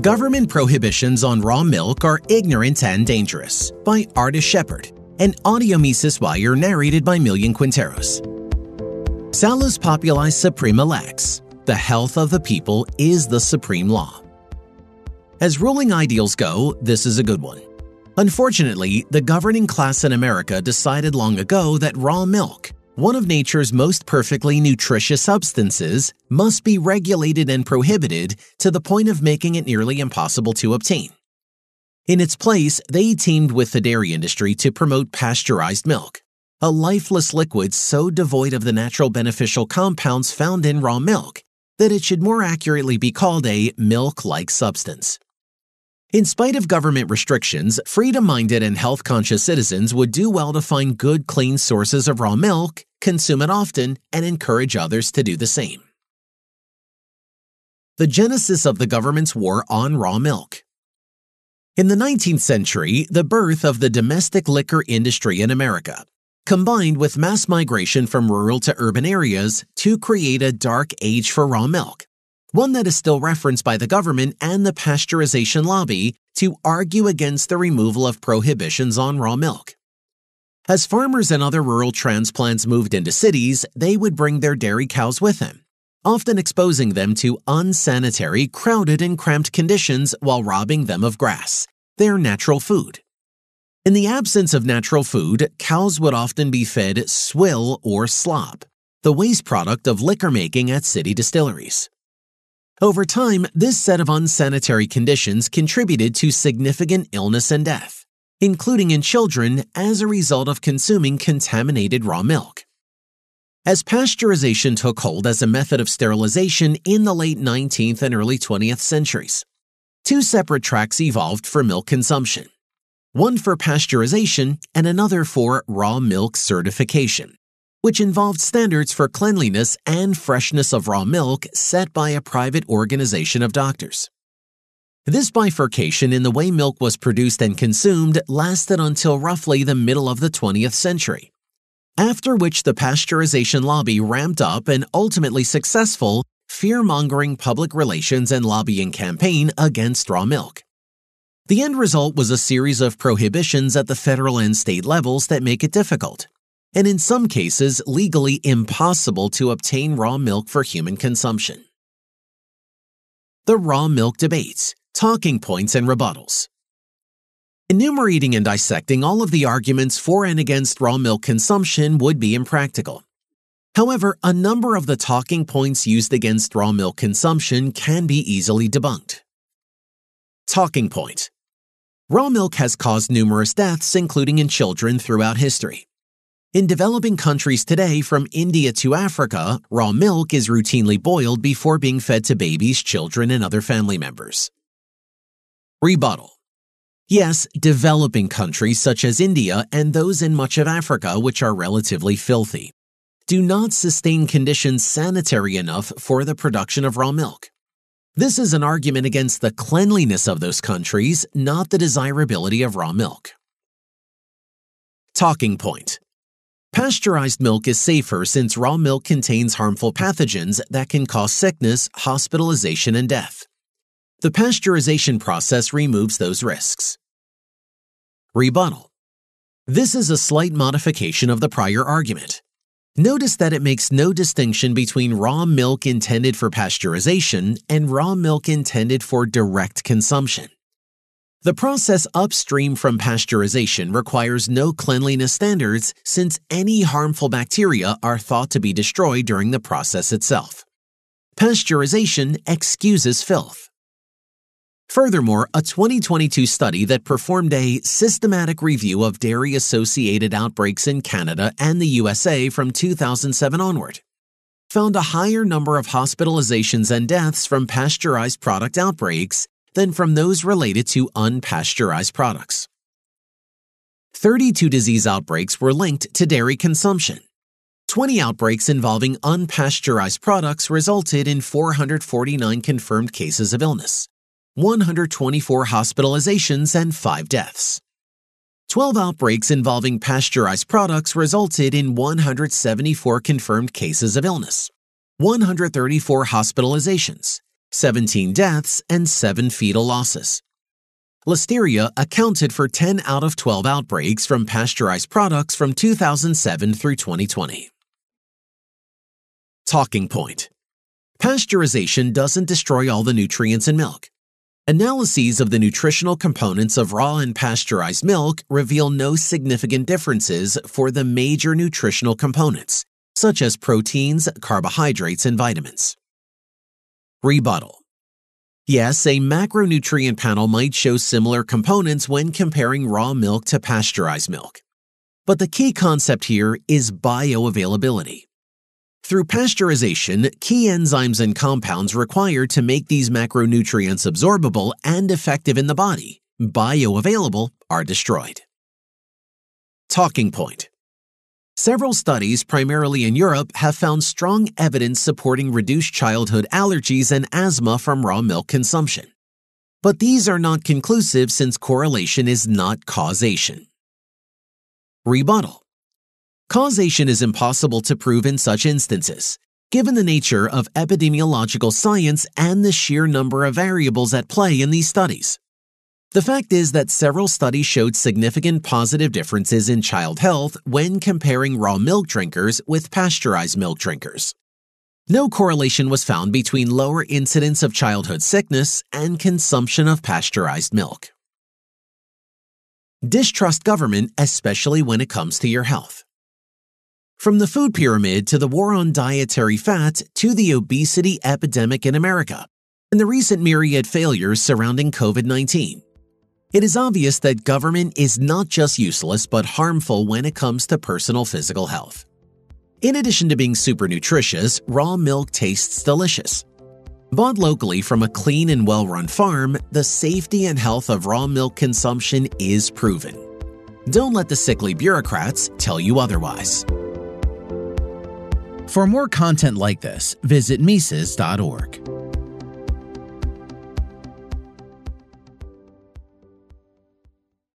Government Prohibitions on Raw Milk Are Ignorant and Dangerous by Artis Shepherd, an audio Mises wire narrated by Millian Quinteros. Salus Populi Suprema Lex. The health of the people is the supreme law. As ruling ideals go, this is a good one. Unfortunately, the governing class in America decided long ago that raw milk, one of nature's most perfectly nutritious substances, must be regulated and prohibited to the point of making it nearly impossible to obtain. In its place, they teamed with the dairy industry to promote pasteurized milk, a lifeless liquid so devoid of the natural beneficial compounds found in raw milk that it should more accurately be called a milk like substance. In spite of government restrictions, freedom minded and health conscious citizens would do well to find good, clean sources of raw milk, consume it often, and encourage others to do the same. The genesis of the government's war on raw milk. In the 19th century, the birth of the domestic liquor industry in America, combined with mass migration from rural to urban areas to create a dark age for raw milk one that is still referenced by the government and the pasteurization lobby to argue against the removal of prohibitions on raw milk. As farmers and other rural transplants moved into cities, they would bring their dairy cows with them, often exposing them to unsanitary, crowded, and cramped conditions while robbing them of grass, their natural food. In the absence of natural food, cows would often be fed swill or slop, the waste product of liquor making at city distilleries. Over time, this set of unsanitary conditions contributed to significant illness and death, including in children as a result of consuming contaminated raw milk. As pasteurization took hold as a method of sterilization in the late 19th and early 20th centuries, two separate tracks evolved for milk consumption one for pasteurization and another for raw milk certification which involved standards for cleanliness and freshness of raw milk set by a private organization of doctors. This bifurcation in the way milk was produced and consumed lasted until roughly the middle of the 20th century, after which the pasteurization lobby ramped up an ultimately successful fear mongering public relations and lobbying campaign against raw milk. The end result was a series of prohibitions at the federal and state levels that make it difficult, and in some cases legally impossible to obtain raw milk for human consumption. The raw milk debates, talking points, and rebuttals. Enumerating and dissecting all of the arguments for and against raw milk consumption would be impractical. However, a number of the talking points used against raw milk consumption can be easily debunked. Talking point Raw milk has caused numerous deaths, including in children, throughout history. In developing countries today, from India to Africa, raw milk is routinely boiled before being fed to babies, children, and other family members. Rebuttal Yes, developing countries such as India and those in much of Africa, which are relatively filthy, do not sustain conditions sanitary enough for the production of raw milk. This is an argument against the cleanliness of those countries, not the desirability of raw milk. Talking point Pasteurized milk is safer since raw milk contains harmful pathogens that can cause sickness, hospitalization, and death. The pasteurization process removes those risks. Rebuttal This is a slight modification of the prior argument. Notice that it makes no distinction between raw milk intended for pasteurization and raw milk intended for direct consumption. The process upstream from pasteurization requires no cleanliness standards since any harmful bacteria are thought to be destroyed during the process itself. Pasteurization excuses filth. Furthermore, a 2022 study that performed a systematic review of dairy associated outbreaks in Canada and the USA from 2007 onward found a higher number of hospitalizations and deaths from pasteurized product outbreaks than from those related to unpasteurized products. 32 disease outbreaks were linked to dairy consumption. 20 outbreaks involving unpasteurized products resulted in 449 confirmed cases of illness, 124 hospitalizations, and 5 deaths. 12 outbreaks involving pasteurized products resulted in 174 confirmed cases of illness, 134 hospitalizations, 17 deaths, and 7 fetal losses. Listeria accounted for 10 out of 12 outbreaks from pasteurized products from 2007 through 2020. Talking point Pasteurization doesn't destroy all the nutrients in milk. Analyses of the nutritional components of raw and pasteurized milk reveal no significant differences for the major nutritional components, such as proteins, carbohydrates, and vitamins. Rebuttal Yes, a macronutrient panel might show similar components when comparing raw milk to pasteurized milk. But the key concept here is bioavailability. Through pasteurization, key enzymes and compounds required to make these macronutrients absorbable and effective in the body, bioavailable, are destroyed. Talking point Several studies, primarily in Europe, have found strong evidence supporting reduced childhood allergies and asthma from raw milk consumption. But these are not conclusive since correlation is not causation. Rebuttal Causation is impossible to prove in such instances, given the nature of epidemiological science and the sheer number of variables at play in these studies. The fact is that several studies showed significant positive differences in child health when comparing raw milk drinkers with pasteurized milk drinkers. No correlation was found between lower incidence of childhood sickness and consumption of pasteurized milk. Distrust government, especially when it comes to your health. From the food pyramid to the war on dietary fat to the obesity epidemic in America and the recent myriad failures surrounding COVID 19. It is obvious that government is not just useless but harmful when it comes to personal physical health. In addition to being super nutritious, raw milk tastes delicious. Bought locally from a clean and well run farm, the safety and health of raw milk consumption is proven. Don't let the sickly bureaucrats tell you otherwise. For more content like this, visit Mises.org.